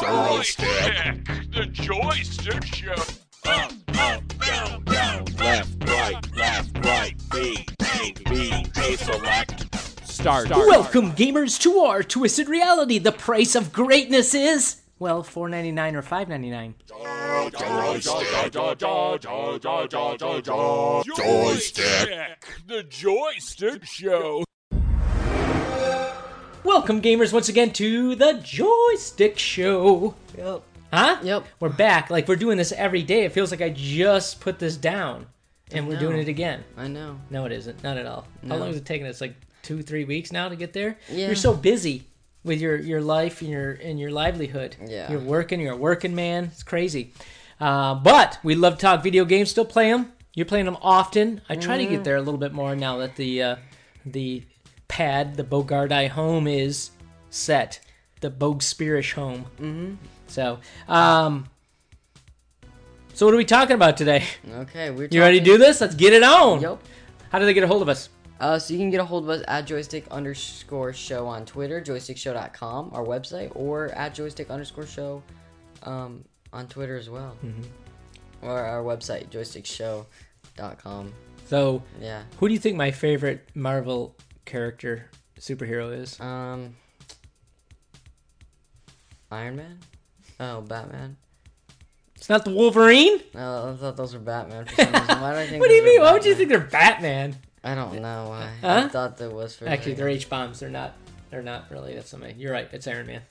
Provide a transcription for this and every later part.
Joystick, the joystick show. Up, up, down, down, left, right, left, right, B, A, B, A select. Start. Welcome, gamers, to our twisted reality. The price of greatness is well, four ninety nine or five ninety nine. Joystick, the joystick show. Welcome, gamers, once again to the Joystick Show. Yep. Huh? Yep. We're back. Like we're doing this every day. It feels like I just put this down, and we're doing it again. I know. No, it isn't. Not at all. How long has it taken us? Like two, three weeks now to get there. Yeah. You're so busy with your your life and your and your livelihood. Yeah. You're working. You're a working man. It's crazy. Uh, but we love to talk video games. Still play them. You're playing them often. I try to Mm-hmm. get there a little bit more now that the uh, the pad, the Bogardi home is set. The Bogspirish home. Mm-hmm. So, um, so what are we talking about today? Okay, we're You ready to do this? Let's get it on. Yep. How do they get a hold of us? Uh, so you can get a hold of us at joystick underscore show on Twitter, joystickshow.com, our website, or at joystick underscore show um, on Twitter as well. Mm-hmm. Or our website, joystickshow.com. So, Yeah. who do you think my favorite Marvel character superhero is? Um, Iron Man? Oh, Batman? It's not the Wolverine. No, I thought those were Batman for some reason. Why do I think What do you mean? Why would you think they're Batman? I don't know why. Huh? I thought that was for Actually, they're H bombs. They're not. They're not really. That's somebody. You're right. It's Iron Man.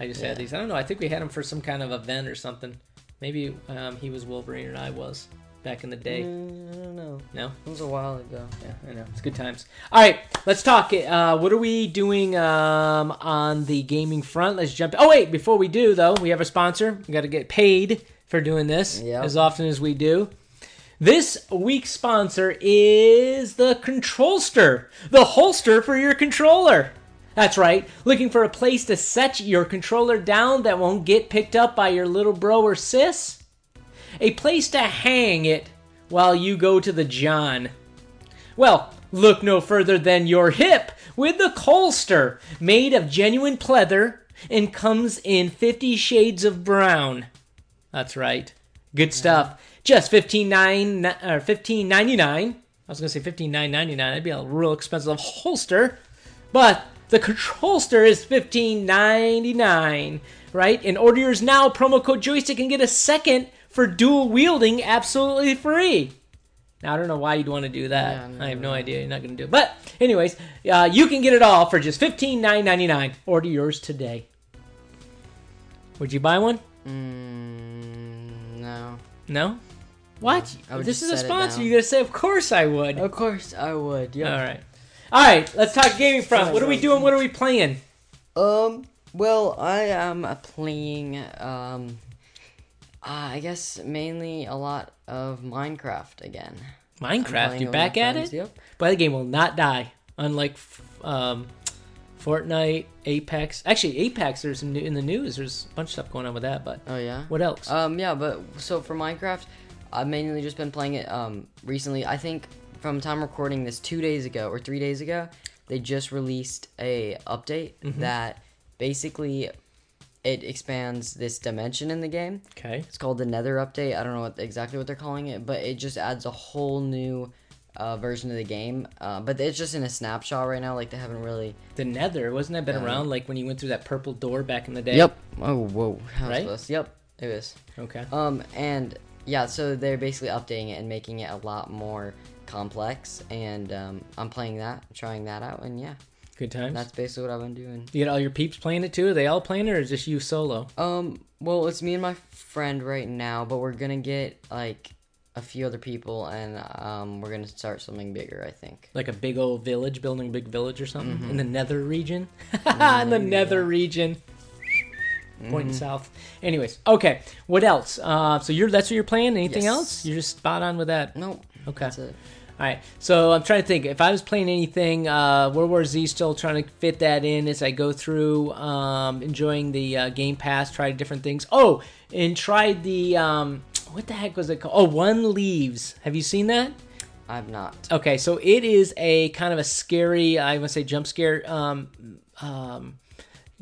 I just Yeah. had these. I don't know. I think we had them for some kind of event or something. Maybe um, he was Wolverine and I was back in the day. Mm, I don't know. No. It was a while ago. Yeah, I know. It's good times. All right, let's talk. Uh, what are we doing um, on the gaming front? Let's jump. Oh wait, before we do though, we have a sponsor. We got to get paid for doing this Yep. as often as we do. This week's sponsor is the Controlster, the holster for your controller. That's right. Looking for a place to set your controller down that won't get picked up by your little bro or sis? A place to hang it while you go to the John. Well, look no further than your hip with the Colster, made of genuine pleather and comes in 50 shades of brown. That's right. Good stuff. Just 15.9 or 15.99. I was going to say 15.999. That'd be a real expensive holster. But the holster is 15.99, right? And order yours now, promo code joystick and get a second for dual wielding absolutely free. Now I don't know why you'd want to do that. Yeah, no, I have no no. idea. You're not going to do it. But anyways, uh, you can get it all for just fifteen nine ninety nine. Order yours today. Would you buy one? Mm, no. No. What? Would this is a sponsor. down. You gotta say, of course I would. Of course I would. Yeah. All right. All right. Let's talk gaming front. What are we doing? What are we playing? Um. Well, I am playing. Um. Uh, I guess mainly a lot of Minecraft again. Minecraft. You with back at friends, it? Yep. But the game will not die, unlike um, Fortnite, Apex. Actually, Apex. There's some new, in the news. There's a bunch of stuff going on with that. But Oh yeah. what else? Um. Yeah. But so for Minecraft, I've mainly just been playing it. Um. Recently, I think from time recording this two days ago or three days ago, they just released a update Mm-hmm. that basically it expands this dimension in the game. okay. It's called the Nether update. I don't know what exactly what they're calling it, but it just adds a whole new uh, version of the game. Uh, but it's just in a snapshot right now. Like they haven't really. The Nether wasn't that been Yeah. around like when you went through that purple door back in the day? Yep. Oh whoa. Right? this? Yep. It is. Okay. Um and yeah, so they're basically updating it and making it a lot more complex. And um, I'm playing that, trying that out, and yeah, Good times. that's basically what I've been doing. you get all your peeps playing it too? Are they all playing it, or is just you solo? Um, well, it's me and my friend right now, but we're gonna get like a few other people, and um, we're gonna start something bigger. I think. Like a big old village, building a big village or something Mm-hmm. in the Nether region. in the Nether region. Mm-hmm. Pointing south. Anyways, okay. What else? Uh, so you're that's what you're playing. Anything Yes. else? You're just spot on with that. Nope. Okay. All right. So I'm trying to think. If I was playing anything, uh, World War Z, still trying to fit that in as I go through, um, enjoying the uh, Game Pass, tried different things. Oh, and tried the um, what the heck was it called? Oh, One Leaves. Have you seen that? I've not. Okay, so it is a kind of a scary, I to say jump scare um, um,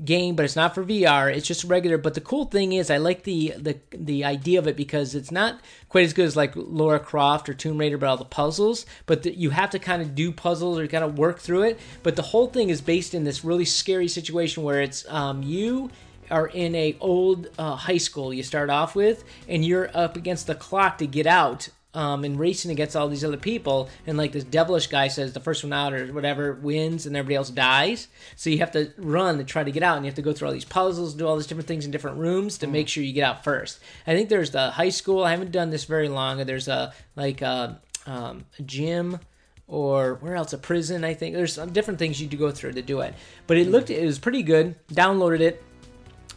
game, but it's not for VR. It's just regular. But the cool thing is, I like the the the idea of it because it's not quite as good as like Laura Croft or Tomb Raider, but all the puzzles. But the, you have to kind of do puzzles or kind of work through it. But the whole thing is based in this really scary situation where it's um, you are in a old uh, high school you start off with and you're up against the clock to get out um, and racing against all these other people. And like this devilish guy says the first one out or whatever wins and everybody else dies. So you have to run to try to get out and you have to go through all these puzzles do all these different things in different rooms to make sure you get out first. I think there's the high school. I haven't done this very long. There's a like a, um, a gym or where else? A prison i think. There's some different things you do go through to do it. But it looked it was pretty good. Downloaded it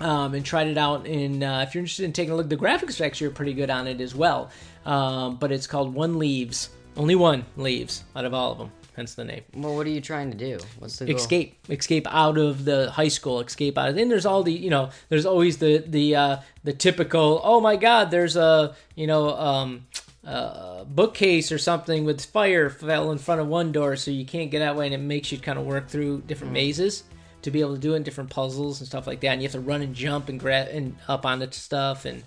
um, and tried it out. And uh, if you're interested in taking a look, the graphics actually are pretty good on it as well. Um, but it's called One Leaves. Only one leaves out of all of them. Hence the name. Well, what are you trying to do? What's the goal? Escape, escape out of the high school, escape out of. Then there's all the, you know, there's always the the uh, the typical. Oh my God, there's a you know um, uh, bookcase or something with fire fell in front of one door, so you can't get that way, and it makes you kind of work through different mazes to be able to do it, and different puzzles and stuff like that. And you have to run and jump and grab and up on the stuff, and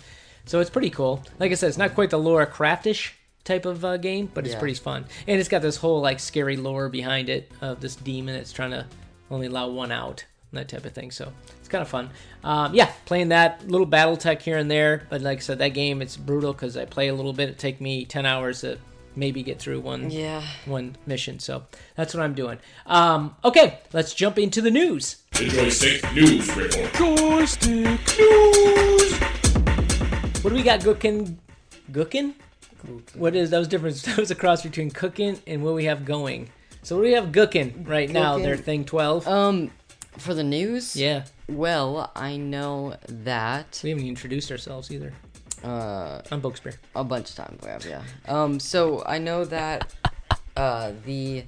so it's pretty cool. Like I said, it's not quite the Laura Craftish type of uh, game, but it's Yeah. pretty fun, and it's got this whole like scary lore behind it of this demon that's trying to only allow one out, and that type of thing. So it's kind of fun. Um, yeah, playing that little battle tech here and there, but like I said, that game it's brutal because I play a little bit. It take me ten hours to maybe get through one Yeah. one mission. So that's what I'm doing. Um, okay, let's jump into the news. The Joystick News Report. Joystick News. What do we got, Gookin? Gookin? What is that was different? That was a cross between cooking and what we have going. So what do we have cooking right now? Cooking. Their thing twelve. Um, for the news. yeah, Well, I know that we haven't introduced ourselves either. uh I'm BogueSpear. a bunch of times we have, yeah. Um, so I know that uh the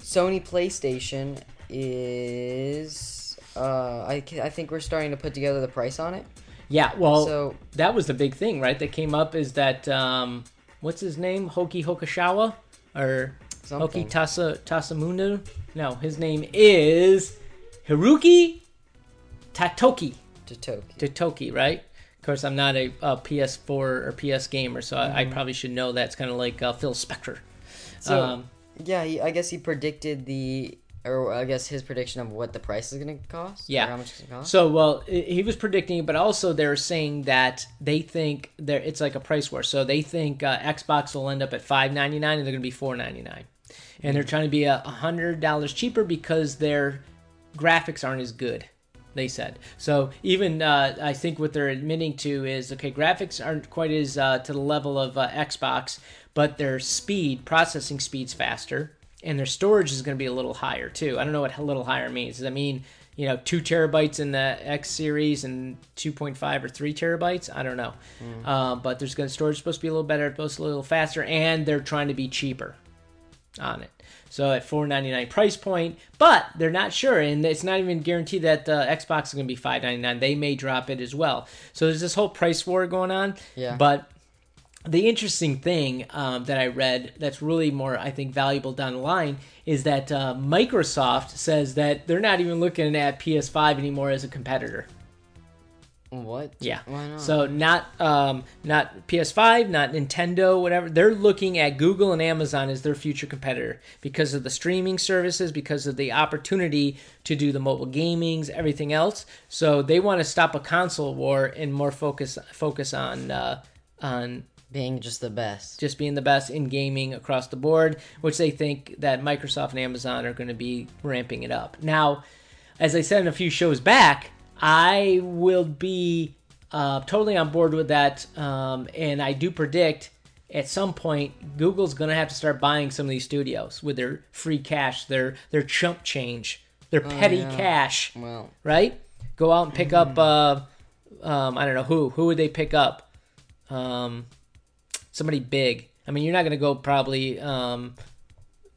Sony PlayStation is uh I I think we're starting to put together the price on it. Yeah, well, So that was the big thing, right? That came up is that um, what's his name? Hoki Hokushawa or Something. Hoki Tasa Tasamundu? No, his name is Hiroki Totoki. to Tokyo. Tatoki, right? Of course, I'm not a, a PS4 or PS gamer, so I, I probably should know that's kind of like uh, Phil Spencer. So um, yeah, he, I guess he predicted the or I guess his prediction of what the price is gonna cost. Yeah. how much it's gonna cost. So, well, he was predicting, but also they're saying that they think there it's like a price war. So they think uh, Xbox will end up at five ninety nine, and they're going to be four ninety nine, and they're trying to be a hundred dollars cheaper because their graphics aren't as good. They said so. Even uh, I think what they're admitting to is okay, graphics aren't quite as uh, to the level of uh, Xbox, but their speed, processing speed's faster, and their storage is going to be a little higher too. I don't know what a little higher means. Does that mean you know two terabytes in the X series and two point five or three terabytes? I don't know. Uh, but there's going to storage supposed to be a little better, supposed to be a little faster, and they're trying to be cheaper on it. So at 4.99 price point, but they're not sure, and it's not even guaranteed that uh, Xbox is going to be 5.99. They may drop it as well. So there's this whole price war going on. Yeah. But the interesting thing um, that I read that's really more, I think, valuable down the line is that uh, Microsoft says that they're not even looking at PS5 anymore as a competitor. what? Yeah. Why not? So not um, not PS5, not Nintendo, whatever. They're looking at Google and Amazon as their future competitor because of the streaming services, because of the opportunity to do the mobile gamings, everything else. So they want to stop a console war and more focus focus on uh, on being just the best. just being the best in gaming across the board, which they think that Microsoft and Amazon are going to be ramping it up. Now, as I said in a few shows back, I will be uh, totally on board with that, um, and I do predict at some point Google's going to have to start buying some of these studios with their free cash, their their chump change, their petty yeah. cash Well, right? Go out and pick up. Uh, um, I don't know who. Who would they pick up? Um, somebody big. I mean, you're not going to go probably um,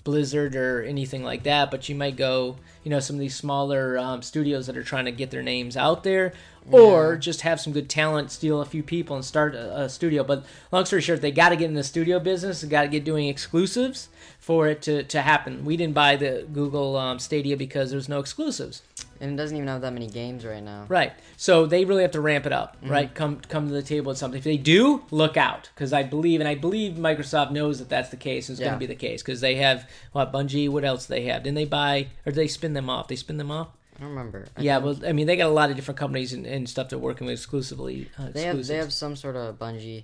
Blizzard or anything like that, but you might go, you know, some of these smaller um, studios that are trying to get their names out there, or just have some good talent, steal a few people, and start a, a studio. But long story short, they got to get in the studio business, and got to get doing exclusives for it to, to happen. We didn't buy the Google um, Stadia because there's no exclusives. And it doesn't even have that many games right now. Right. So they really have to ramp it up, right? Come come to the table with something. If they do, look out, because I believe, and I believe Microsoft knows that that's the case. It's going to be the case because they have what Bungie. What else they have? Didn't they buy or did they spin them off? They spin them off. I don't remember. I yeah. Well, I mean, they got a lot of different companies and, and stuff they're working with exclusively. Uh, they have they have some sort of Bungie,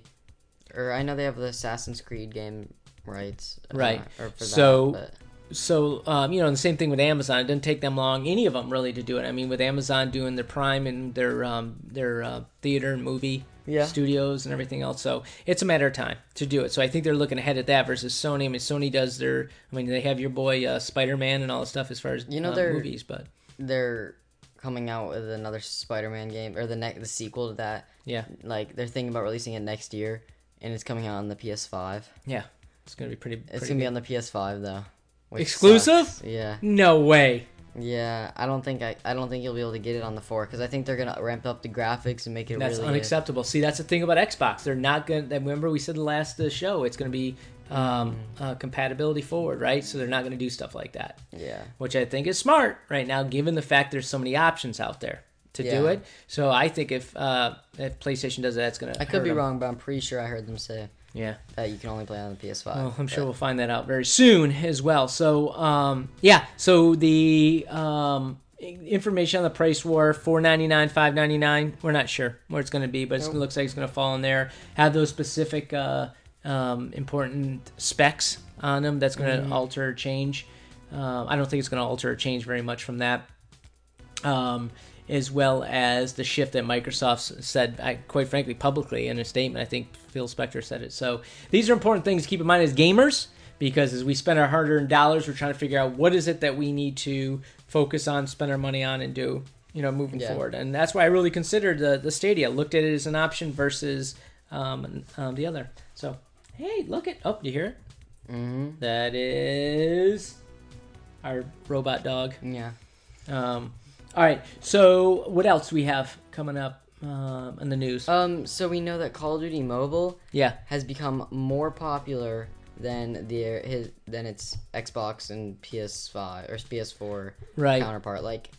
or I know they have the Assassin's Creed game rights. uh, Right. Or for So- that, so um, you know, and the same thing with Amazon. It didn't take them long, any of them really, to do it. I mean, with Amazon doing their Prime and their um, their uh, theater and movie Yeah. studios and everything else, so it's a matter of time to do it. So I think they're looking ahead at that versus Sony. I mean, Sony does their. I mean, they have your boy uh, Spider Man and all the stuff as far as You know, uh, they're- movies, but they're coming out with another Spider-Man game or the next the sequel to that. yeah, Like they're thinking about releasing it next year, and it's coming out on the PS5. yeah, it's gonna be pretty. It's gonna be on the PS5 though. Which Exclusive? sucks. Yeah. No way. Yeah, I don't think I, I don't think you'll be able to get it on the four because I think they're gonna ramp up the graphics and make it That's really unacceptable. See, that's the thing about Xbox. They're not to. Remember, we said the last uh, show, it's going to be um, uh, compatibility forward, right? So they're not going to do stuff like that, Yeah, which I think is smart right now, given the fact there's so many options out there to do Yeah. it. So I think if uh, if PlayStation does that, it's going to. I could be wrong, but I'm pretty sure I heard them say Yeah. that you can only play on the PS5. Well, I'm sure but- we'll find that out very soon as well. So, um, yeah. So the um, information on the price war: four ninety nine, five ninety nine. We're not sure where it's going to be, but it's- it Nope. looks like it's going to fall in there. Have those specific uh, um, important specs on them that's going to alter or change. Um, I don't think it's going to alter or change very much from that um, as well as the shift that Microsoft said, I, quite frankly, publicly in a statement. I think Phil Spencer said it. So these are important things to keep in mind as gamers, because as we spend our hard-earned dollars, we're trying to figure out what is it that we need to focus on, spend our money on, and do. You know, moving Yeah. forward, and that's why I really considered the the Stadia. Looked at it as an option versus um, um, the other. So, hey, look at oh, you hear it? Mhm. That is our robot dog. Yeah. Um, all right. So what else we have coming up um, in the news? Um. So we know that Call of Duty Mobile yeah. has become more popular than the his than its Xbox and PS5 or PS4 Right. counterpart. Like,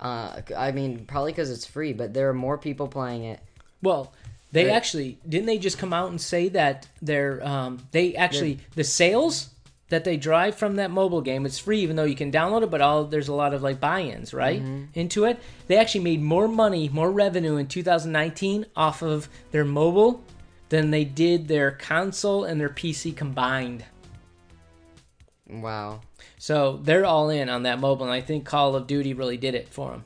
uh, I mean, probably because it's free, but there are more people playing it. Well, they Right. actually didn't they just come out and say that they're um, they actually the sales that they drive from that mobile game. It's free even though you can download it but all there's a lot of like buy-ins right mm-hmm. into it. They actually made more money more revenue in 2019 off of their mobile than they did their console and their pc combined. Wow. so they're all in on that mobile and i think call of duty really did it for them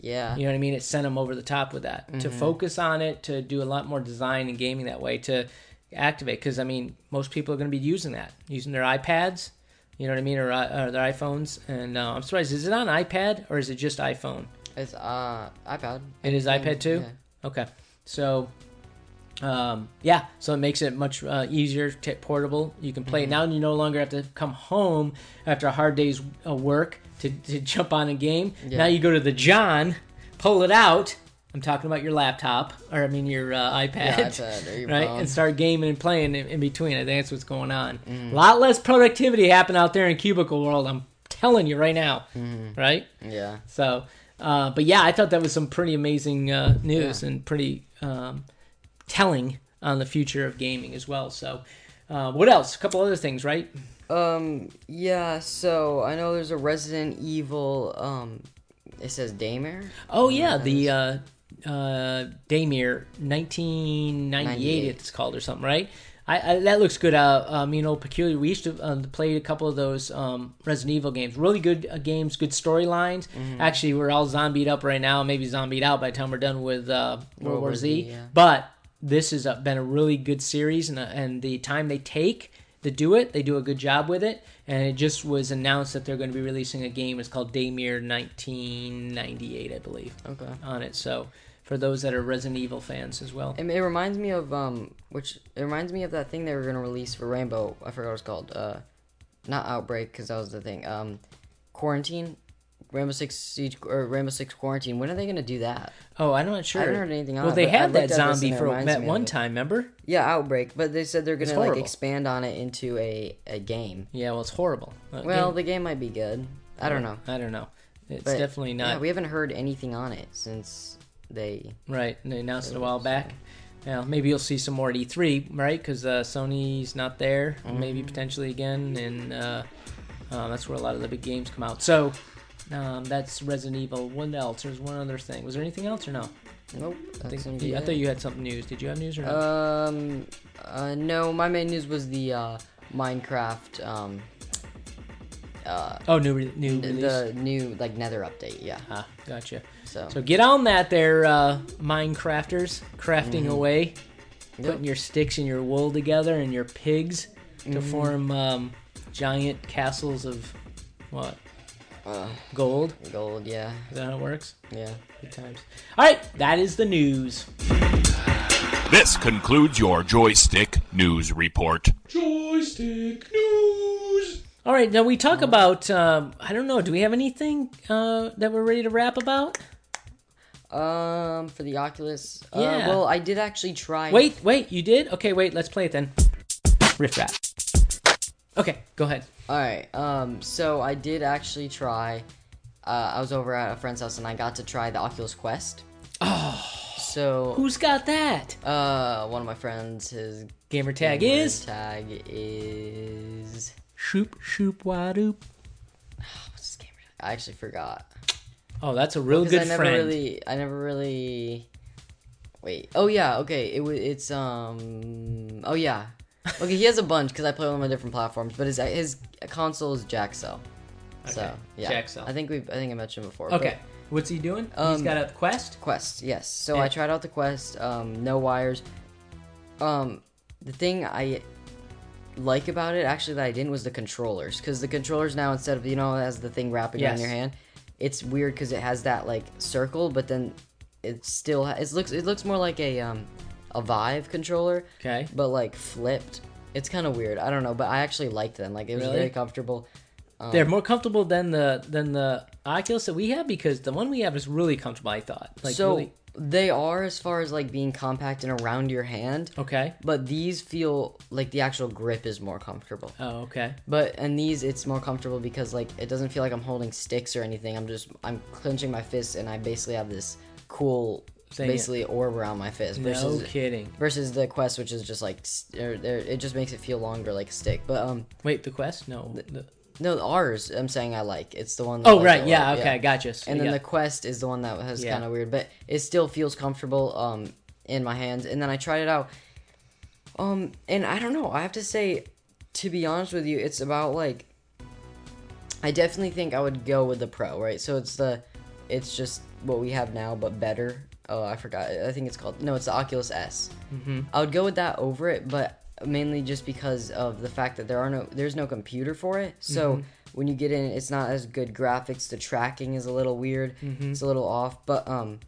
Yeah. You know what I mean? It sent them over the top with that. To mm-hmm. focus on it, to do a lot more design and gaming that way, to activate. Because I mean, most people are going to be using that, using their iPads. You know what I mean, or, uh, or their iPhones. And uh, I'm surprised. Is it on iPad or is it just iPhone? It's uh iPad. It is iPad too. yeah. Okay, so um, yeah, so it makes it much uh, easier, t- portable. You can play it now, and you no longer have to come home after a hard day's uh, work to, to jump on a game. Yeah. Now you go to the John, pull it out. I'm talking about your laptop, or I mean your uh, iPad, Yeah, iPad your right? phone. And start gaming and playing in, in between. I think that's what's going on. Mm. A lot less productivity happen out there in cubicle world. I'm telling you right now, Mm-hmm. right? Yeah. So, uh, but yeah, I thought that was some pretty amazing uh, news and pretty um, telling on the future of gaming as well. So, uh, what else? A couple other things, right? Um. Yeah. So I know there's a Resident Evil. Um. It says Daymare. Oh yeah, the uh, uh, Daymare 1998 98. it's called or something, right? I, I, that looks good. Uh, um, you know, peculiar. We used to uh, play a couple of those um, Resident Evil games. Really good uh, games, good storylines. Actually, we're all zombied up right now. Maybe zombied out by the time we're done with uh, World, War Z. yeah. But this has uh, been a really good series, and uh, and the time they take to do it, they do a good job with it. And it just was announced that they're going to be releasing a game. It's called Daymare 1998, I believe Okay. on it. So for those that are Resident Evil fans as well. It, it reminds me of um, which it reminds me of that thing they were gonna release for Rainbow. I forgot what it's called. Uh, not Outbreak because that was the thing. Um, Quarantine, Rainbow Six Siege or Rainbow Six Quarantine. When are they gonna do that? Oh, I'm not sure. I haven't heard anything on Well, it, they but I had that at zombie for that one time. Remember? Yeah, Outbreak, but they said they're gonna like expand on it into a a game. Yeah. Well, it's horrible. Uh, Well, game- the game might be good. I don't know. I don't know. It's But, definitely Yeah, not we haven't heard anything on it since they. right. They announced it a while back. Now maybe you'll see some more at E3, right? Because uh, Sony's not there. Mm-hmm. Maybe potentially again, and uh, uh, that's where a lot of the big games come out. So um, that's Resident Evil. What else? There's one other thing. Was there anything else or no? Nope. I, think, gonna I thought you had something news. Did you have news or no? Um, uh, no, my main news was the uh, Minecraft, um, uh, oh, new re- new release. the new like Nether update. Yeah. Ah, gotcha. So, So get on that there, uh, Minecrafters, crafting Mm-hmm. away, putting your sticks and your wool together and your pigs to Mm-hmm. form um, giant castles of what? uh, Gold. gold. Yeah. Is that how it works? Yeah. Good times. All right, that is the news. This concludes your joystick news report. Joystick news. All right, now we talk about. Um, I don't know. Do we have anything uh, that we're ready to wrap about? Um, for the Oculus. Uh, Yeah. well, I did actually try. Wait, wait, you did? Okay, wait. Let's play it then. Riff rap. Okay, go ahead. All right. Um, so I did actually try. Uh, I was over at a friend's house and I got to try the Oculus Quest. Oh. So, Who's got that? uh, one of my friends, his Gamer tag gamer is tag is shoop shoop wadoop. what's his gamer tag? I actually forgot. Oh, that's a real Because good I never friend. really, I never really. Wait. Oh yeah. Okay. It was. It's um. Oh yeah. Okay. He has a bunch because I play on my different platforms, but his his console is Jaxo. So Okay, yeah. Jaxo. I think we. I think I mentioned before. but- Okay, what's he doing? He's got a quest. Quest, yes. So. I tried out the Quest, um, no wires. Um, the thing I like about it, actually, that I didn't was the controllers, because the controllers now instead of you know has the thing wrapping around Yes. your hand, it's weird because it has that like circle, but then it still ha- it looks it looks more like a um a Vive controller, Okay. but like flipped. It's kind of weird. I don't know, but I actually liked them. Like it was Really? very comfortable. Um, They're more comfortable than the than the Oculus that we have because the one we have is really comfortable. I thought. Like so really. They are as far as like being compact and around your hand. Okay. but these feel like the actual grip is more comfortable Oh, okay. but and these it's more comfortable because like it doesn't feel like i'm holding sticks or anything i'm just i'm clenching my fists and i basically have this cool Thing- basically orb around my fist No versus kidding. versus the quest which is just like or, or it just makes it feel longer like a stick but um Wait, the quest? No. the- no ours i'm saying i like it's the one that oh, right. Yeah. Okay. Gotcha. So, and then yeah. the quest is the one that was Yeah. kind of weird but it still feels comfortable um in my hands and then i tried it out um and i don't know i have to say to be honest with you it's about like i definitely think i would go with the pro right so it's the it's just what we have now but better oh i forgot i think it's called no it's the oculus s Mhm. i would go with that over it but mainly just because of the fact that there are no there's no computer for it so Mm-hmm. when you get in it's not as good graphics the tracking is a little weird Mm-hmm. it's a little off but um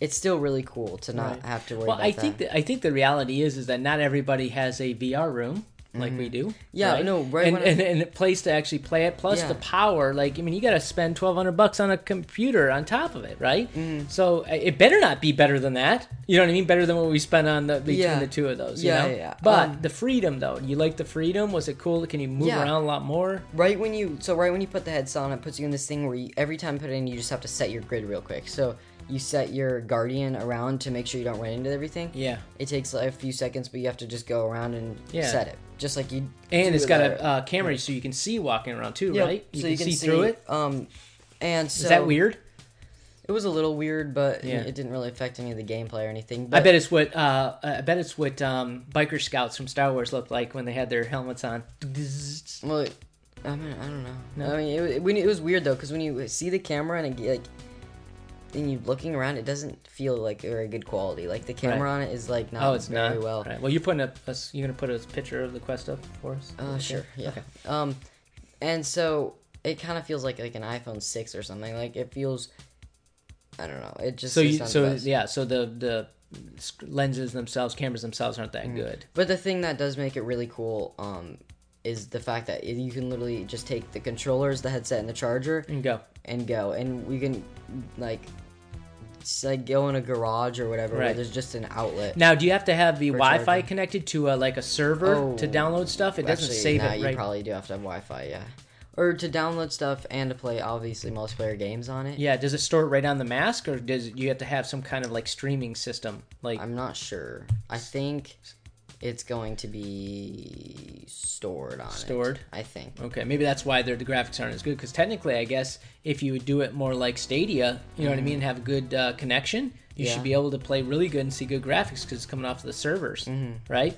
it's still really cool to not Right. have to worry Well, about I that. think that I think the reality is is that not everybody has a VR room like we do. Mm-hmm. Yeah, no, right And, and, and a place to actually play it. Plus Yeah. the power. Like I mean, you got to spend twelve hundred bucks on a computer on top of it, right? Mm-hmm. So it better not be better than that. You know what I mean? Better than what we spent on the between Yeah. the two of those. You Yeah, know? yeah, yeah. But Um, the freedom though, you like the freedom? Was it cool? Can you move Yeah. around a lot more? right when you so right when you put the headset on it puts you in this thing where you, every time you put it in you just have to set your grid real quick so you set your guardian around to make sure you don't run into everything Yeah. it takes like, a few seconds but you have to just go around and Yeah. set it just like you And do it's got a uh, camera so you can see walking around too, Yep, right? You so can, you can see, through it. um and so Is that weird? it was a little weird but Yeah. it didn't really affect any of the gameplay or anything I but bet it's what uh, I bet it's what um, biker scouts from Star Wars looked like when they had their helmets on. Well, I mean, I don't know. No? I mean, it, when it was weird though, because when you see the camera and it, like, and you looking around, it doesn't feel like very good quality. Like the camera on it is like not Oh, it's very not. well. Right. Well, you're putting up. A, you're gonna put a picture of the quest up for us. Uh, sure, yeah. Okay. Um, and so it kind of feels like like an iPhone six or something. Like it feels. I don't know. It just So you so best. yeah. So the the lenses themselves, cameras themselves aren't that Mm-hmm. good. But the thing that does make it really cool, um, is the fact that you can literally just take the controllers, the headset, and the charger, And go. and go, and we can like, just, like go in a garage or whatever where Right. there's just an outlet. Now, do you have to have the Wi-Fi charging. connected to a, like a server Oh, to download stuff? It doesn't Actually, save nah, it Right? you probably do have to have Wi-Fi, yeah, or to download stuff and to play obviously multiplayer games on it. Yeah. Does it store it right on the mask, or does you have to have some kind of like streaming system? Like I'm not sure. I think it's going to be stored on it. Stored? I think. Okay, maybe that's why the graphics aren't as good. Because technically, I guess if you would do it more like Stadia, you know what I mean, have a good uh, connection, you Mm-hmm. Yeah. should be able to play really good and see good graphics because it's coming off of the servers, Mm-hmm. right?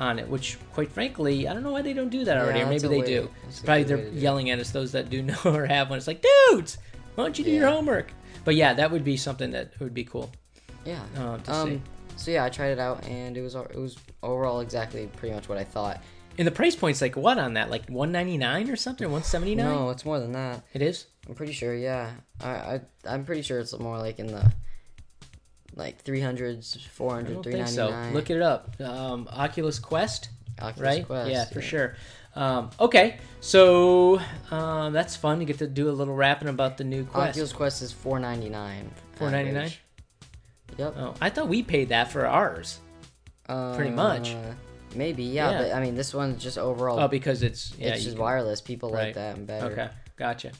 On it, which quite frankly, I don't know why they don't do that already, or maybe they way- do. Probably they're it. yelling at us, those that do know or have one. It's like, dudes, why don't you do your homework? But yeah, that would be something that would be cool. Yeah. Uh, to see. um. So yeah, I tried it out and it was it was overall exactly pretty much what I thought. And the price point's like what on that? Like one ninety nine or something? One seventy nine? No, it's more than that. It is. I'm pretty sure. Yeah. I I I'm pretty sure it's more like in the like 300s, I 400, don't think so. Look it up. Um, Oculus Quest. Oculus right? Quest, yeah, for sure. Um, okay, so um, that's fun. You get to do a little rapping about the new Quest. Oculus Quest is 4.99. $4.99? Average. Yep. Oh, I thought we paid that for ours. Pretty much. Uh, Maybe, yeah, Yeah. but I mean, this one's just overall. Oh, because it's yeah, it's just can- wireless. People right. like that and better. Okay, gotcha.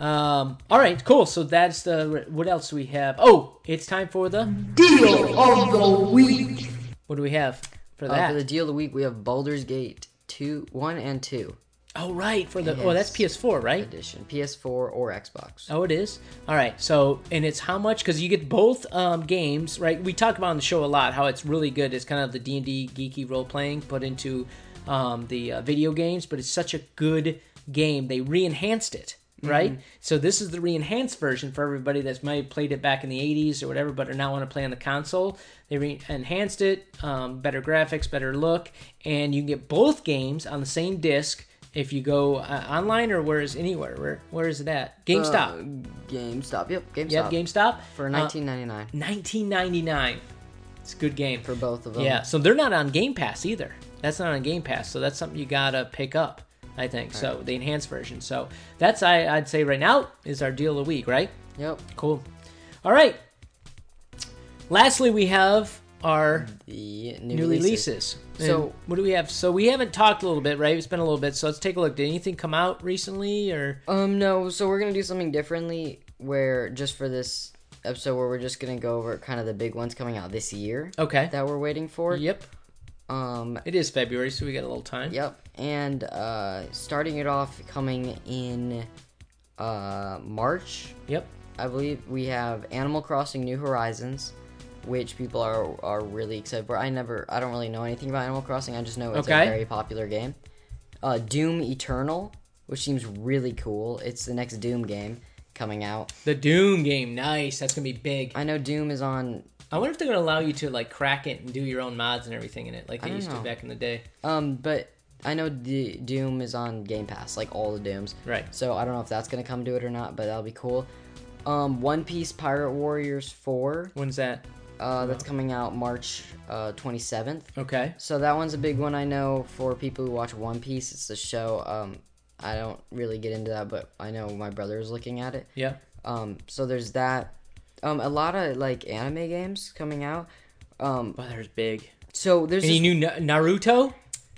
Um, all right, cool. So that's the. What else do we have? Oh, it's time for the Deal of the week. What do we have for Uh, that? for the deal of the week, we have Baldur's Gate two, one and two oh, right, for the. Oh, that's PS4, right? edition, PS4 or Xbox. Oh, it is. All right. So, and it's how much? Because you get both um, games, right? We talk about on the show a lot how it's really good. It's kind of the D and D geeky role playing put into um, the uh, video games, but it's such a good game. They re-enhanced it, right? So this is the re-enhanced version for everybody that's might have played it back in the '80s or whatever, but are now want to play on the console. They re-enhanced it, um, better graphics, better look, and you can get both games on the same disc. If you go uh, online or where is anywhere, where where is it at? GameStop. Uh, GameStop. Yep, GameStop. Yep, GameStop for Uh, 19.99 1999. It's a good game. for both of them. Yeah, so they're not on Game Pass either. That's not on Game Pass, so that's something you gotta pick up. I think so. The enhanced version. So that's I, I'd say right now is our deal of the week, right? Yep. Cool. All right. Lastly, we have our The new, new releases. releases. So- what do we have? So we haven't talked a little bit, right? It's been a little bit. So let's take a look. Did anything come out recently, or Um, no. So we're gonna do something differently, where just for this episode, where we're just gonna go over kind of the big ones coming out this year okay? that we're waiting for. Yep. Um. It is February, so we got a little time. Yep. And uh, starting it off, coming in uh March, Yep. I believe we have Animal Crossing: New Horizons, which people are are really excited for. I never, I don't really know anything about Animal Crossing. I just know it's Okay. a very popular game. Uh, Doom Eternal, which seems really cool. It's the next Doom game coming out. The Doom game, nice. That's gonna be big. I know Doom is on. I wonder if they're gonna allow you to like crack it and do your own mods and everything in it, like they used to back in the day. Um, but I know D- Doom is on Game Pass, like all the Dooms. Right. So I don't know if that's gonna come to it or not, but that'll be cool. Um, One Piece Pirate Warriors Four. When's that? Uh, that's coming out March uh, 27th. Okay. So that one's a big one I know for people who watch One Piece. It's the show. Um, I don't really get into that, but I know my brother is looking at it. Yeah. Um, so there's that. Um, a lot of like anime games coming out. Um, Wow, there's big. so there's Any this new Na- Naruto?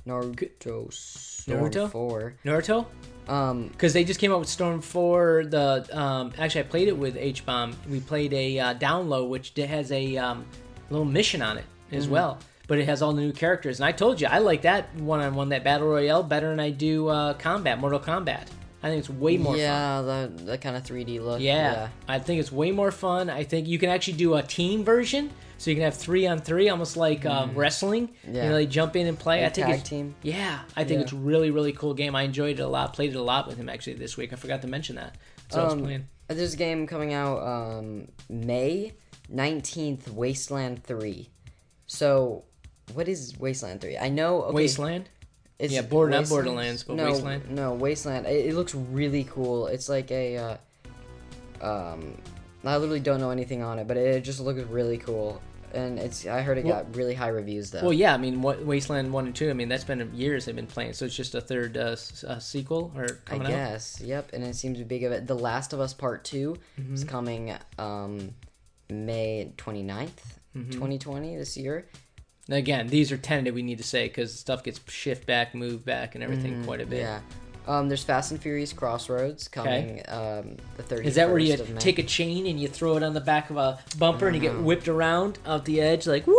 Naruto Storm Naruto? 4. Naruto? Um, Because they just came out with Storm 4. The um, actually, I played it with H Bomb. We played a uh, download which has a um, little mission on it as Mm-hmm. well. But it has all the new characters, and I told you I like that one on one, that battle royale, better than I do uh, combat, Mortal Kombat. I think it's way more fun. yeah, the the kind of 3D look. Yeah, I think it's way more fun. I think you can actually do a team version, so you can have three on three, almost like uh, wrestling. Mm. Yeah. You know, they jump in and play. I think tag it's, team. Yeah, I think Yeah. it's really really cool game. I enjoyed it a lot. Played it a lot with him actually this week. I forgot to mention that. So I was Um, playing. There's a game coming out um, May 19th, Wasteland 3. So, what is Wasteland 3? I know. Okay, Wasteland. It's Yeah, Border- not Borderlands, but no, Wasteland. No, Wasteland. It, it looks really cool. It's like a. Uh, um, I literally don't know anything on it, but it just looks really cool. and it's I heard it Well- got really high reviews though. Well, yeah, I mean, what, Wasteland One and Two. I mean, that's been years they've been playing, so it's just a third uh, s- uh, sequel or I coming out. guess. Yep, and it seems big of it. The Last of Us Part 2 Mm-hmm. is coming um May 29th, Mm-hmm. 2020 this year. Again, these are tentative. We need to say because stuff gets shift back, moved back, and everything quite a bit. Yeah. Um, there's Fast and Furious Crossroads coming um, the 31st Is that where you take a chain and you throw it on the back of a bumper and you get whipped around out the edge like woo,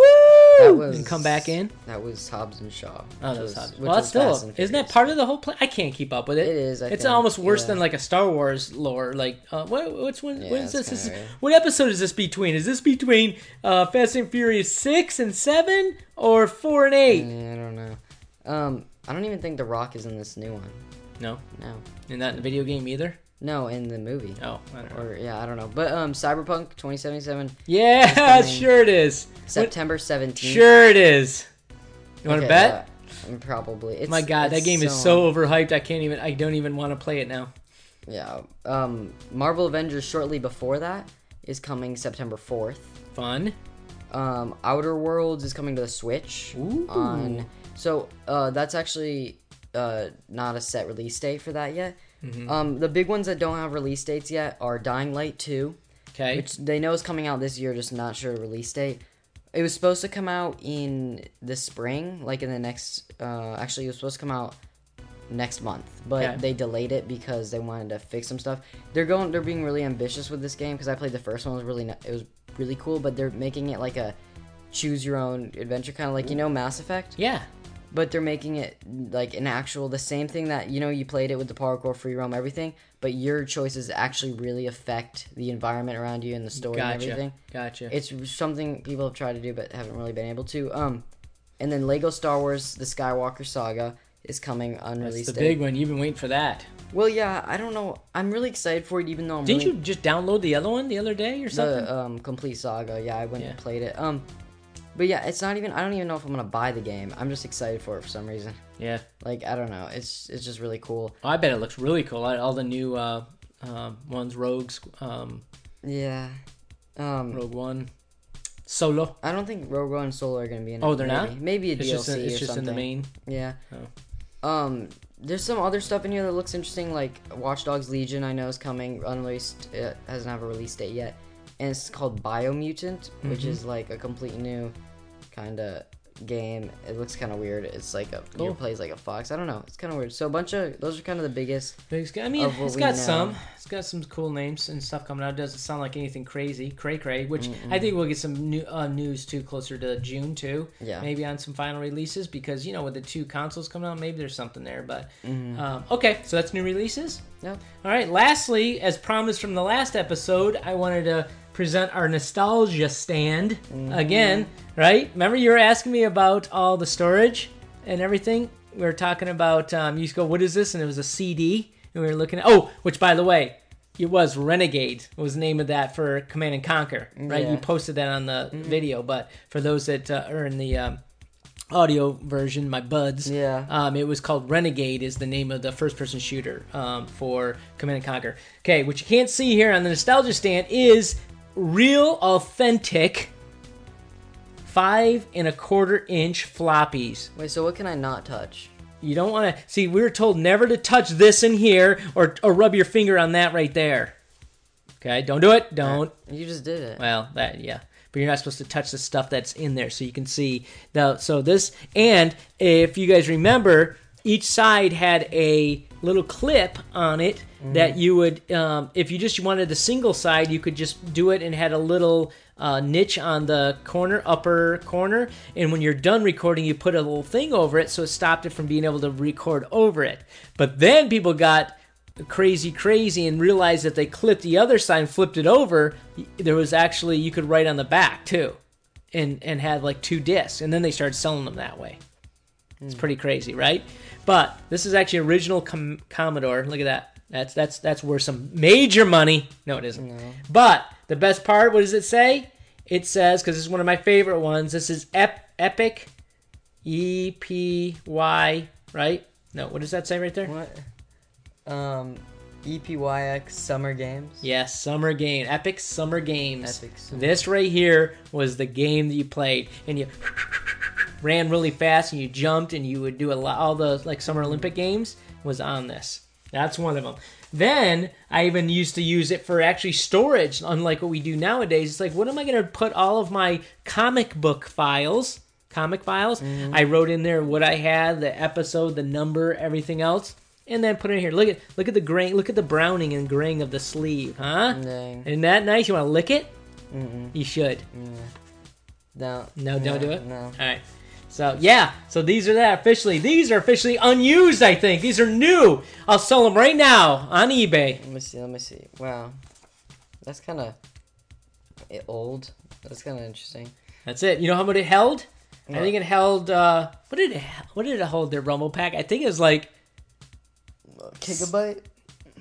That was and come back in? That was Hobbs and Shaw. Oh, that was Hobbs. Well, that's still isn't that part of the whole plan? I can't keep up with it. It is, I it's think, almost worse yeah. than like a Star Wars lore. Like, uh, what, what's when? Yeah, when is this? this what episode is this between? Is this between uh, Fast and Furious six and seven or four and eight? Yeah, I don't know. Um, I don't even think The Rock is in this new one. No, No, in the video game either. no, in the movie. Oh, I don't know. Or yeah, I don't know. But um, Cyberpunk 2077, Yeah, sure it is. What- September 17th. Sure it is. You want to Okay, bet? um, probably. It's, My God, that game is so overhyped. I can't even. I don't even want to play it now. Yeah. Um, Marvel Avengers shortly before that is coming September 4th. Fun. Um, Outer Worlds is coming to the Switch Ooh. on. So uh, that's actually uh, not a set release date for that yet. Mm-hmm. Um, the big ones that don't have release dates yet are Dying Light 2, Okay. which they know is coming out this year, just not sure a release date. It was supposed to come out in the spring, like in the next. Uh, actually, it was supposed to come out next month, but Okay. they delayed it because they wanted to fix some stuff. They're going. They're being really ambitious with this game because I played the first one. It was really. It was really cool, but they're making it like a choose your own adventure kind of like you know Mass Effect, yeah. But they're making it like an actual the same thing that you know you played it with the parkour, free roam, everything, but your choices actually really affect the environment around you and the story and Gotcha. everything. Gotcha. It's something people have tried to do but haven't really been able to. Um, and then Lego Star Wars: The Skywalker Saga is coming unreleased That's the date. big one. You've been waiting for that. Well, yeah, I don't know. I'm really excited for it, even though I'm Didn't really you just download the other one the other day or something? the um complete saga. Yeah, I went Yeah. and played it. Um, but yeah, it's not even. I don't even know if I'm gonna buy the game. I'm just excited for it for some reason. yeah. Like I don't know. It's it's just really cool. I bet it looks really cool. All the new uh, uh, ones, Rogues, um, Yeah. Um, Rogue One, Solo. I don't think Rogue One and Solo are gonna be in. Oh, they're maybe. not? Maybe a It's DLC just in, it's or just something. in the main. Yeah. Oh. Um, there's some other stuff in here that looks interesting, like Watch Dogs Legion. I know is coming, unreleased. It hasn't have a release date yet, and it's called Biomutant, which Mm-hmm. is like a complete new kind of game. It looks kind of weird. It's like a Cool. you plays like a fox. I don't know. It's kind of weird. So a bunch of those are kind of the biggest. Got- I mean, it's got know. some. It's got some cool names and stuff coming out. It doesn't sound like anything crazy, cray cray. Which I think we'll get some new uh, news too closer to June too. Yeah. Maybe on some final releases because you know with the two consoles coming out, maybe there's something there. But Mm-hmm. um, okay, so that's new releases. Yeah. All right. Lastly, as promised from the last episode, I wanted to present our nostalgia stand again. Right? Remember you were asking me about all the storage and everything. We were talking about. Um, you used to go, "What is this?" And it was a CD, and we were looking at. Oh, which by the way, it was Renegade. Was the name of that for Command and Conquer. Right? Yeah. You posted that on the video, but for those that uh, are in the um, audio version, my buds. Yeah. Um, it was called Renegade, is the name of the first-person shooter um, for Command and Conquer. Okay, what you can't see here on the nostalgia stand is real, authentic five and a quarter inch floppies. Wait. So what can I not touch? You don't want to see. We were told never to touch this in here or or rub your finger on that right there. Okay, don't do it. Don't. You just did it. Well, that yeah, but you're not supposed to touch the stuff that's in there, so you can see the. So this, and if you guys remember, each side had a little clip on it that you would, um, if you just wanted the single side, you could just do it and had a little uh, niche on the corner, upper corner, and when you're done recording, you put a little thing over it, so it stopped it from being able to record over it. But then people got crazy crazy and realized that they clipped the other side and flipped it over there was actually you could write on the back too and and had like two discs. And then they started selling them that way it's pretty crazy right? But this is actually original Com- commodore. Look at that. That's that's that's worth some major money. No it isn't. But the best part what does it say? It says because this is one of my favorite ones this is Ep- epic e p y right? No what does that say right there? What? Um, EPYX Summer Games. Yes, summer game, epic summer games. Epic Summer- This right here was the game that you played, and you ran really fast, and you jumped, and you would do a lot. All the like summer Olympic games was on this. That's one of them. Then I even used to use it for actually storage, unlike what we do nowadays. It's like, what am I going to put all of my comic book files, comic files? Mm-hmm. I wrote in there what I had, the episode, the number, everything else, and then put it in here. Look at look at the grain, look at the browning and graying of the sleeve, huh? Dang. Isn't that nice? You want to lick it? Mm-mm. You should. No. No, don't do it. No. All right. So yeah, so these are that officially. These are officially unused. I think these are new. I'll sell them right now on eBay. Let me see. Let me see. Wow, that's kind of old. That's kind of interesting. That's it. You know how much it held? I think it held. uh What did it? What did it hold? Their Rumble pack? I think it was like A gigabyte.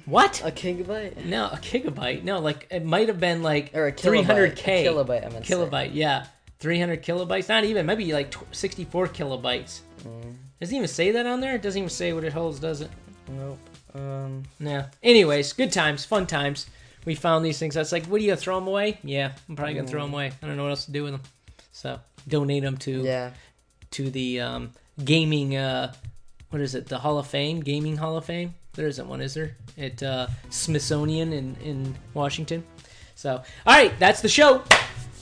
what? A gigabyte. No, a gigabyte. No, like it might have been like Or a kilobyte. 300k. A kilobyte. I meant to say. Kilobyte, yeah. 300 kilobytes. Not even. Maybe like tw- 64 kilobytes. Mm. Doesn't even say that on there. It doesn't even say what it holds, does it? Nope. Um. Nah. Anyways, good times, fun times. We found these things. That's like, what are you gonna throw them away? Yeah, I'm probably gonna throw them away. I don't know what else to do with them. So donate them to Yeah. to the um, gaming. Uh, what is it? The Hall of Fame, Gaming Hall of Fame. There isn't one, is there? At uh, Smithsonian in in Washington. So, all right, that's the show.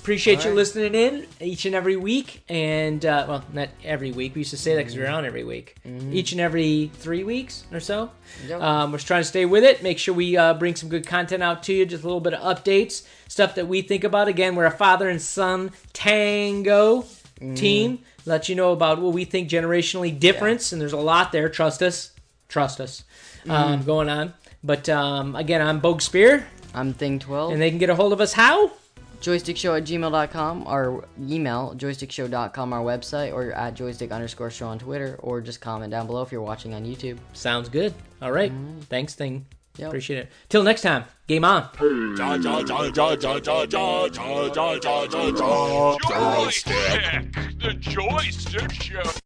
Appreciate All you right. listening in each and every week, and uh, well, not every week. We used to say that because we're on every week. Each and every three weeks or so. Yep. Um, we're just trying to stay with it. Make sure we uh, bring some good content out to you. Just a little bit of updates, stuff that we think about. Again, we're a father and son tango team. Let you know about what we think generationally difference, and there's a lot there. Trust us, trust us. Um, going on. But um, again, I'm BogueSpear, I'm Thing Twelve. and they can get a hold of us how? joystickshow at gmail.com our email joystickshow.com our website or at joystick underscore show on twitter or just comment down below if you're watching on youtube Sounds good. All right. Thanks, thing. Yep. Appreciate it. Till next time, game on. Joystick, the joystick show.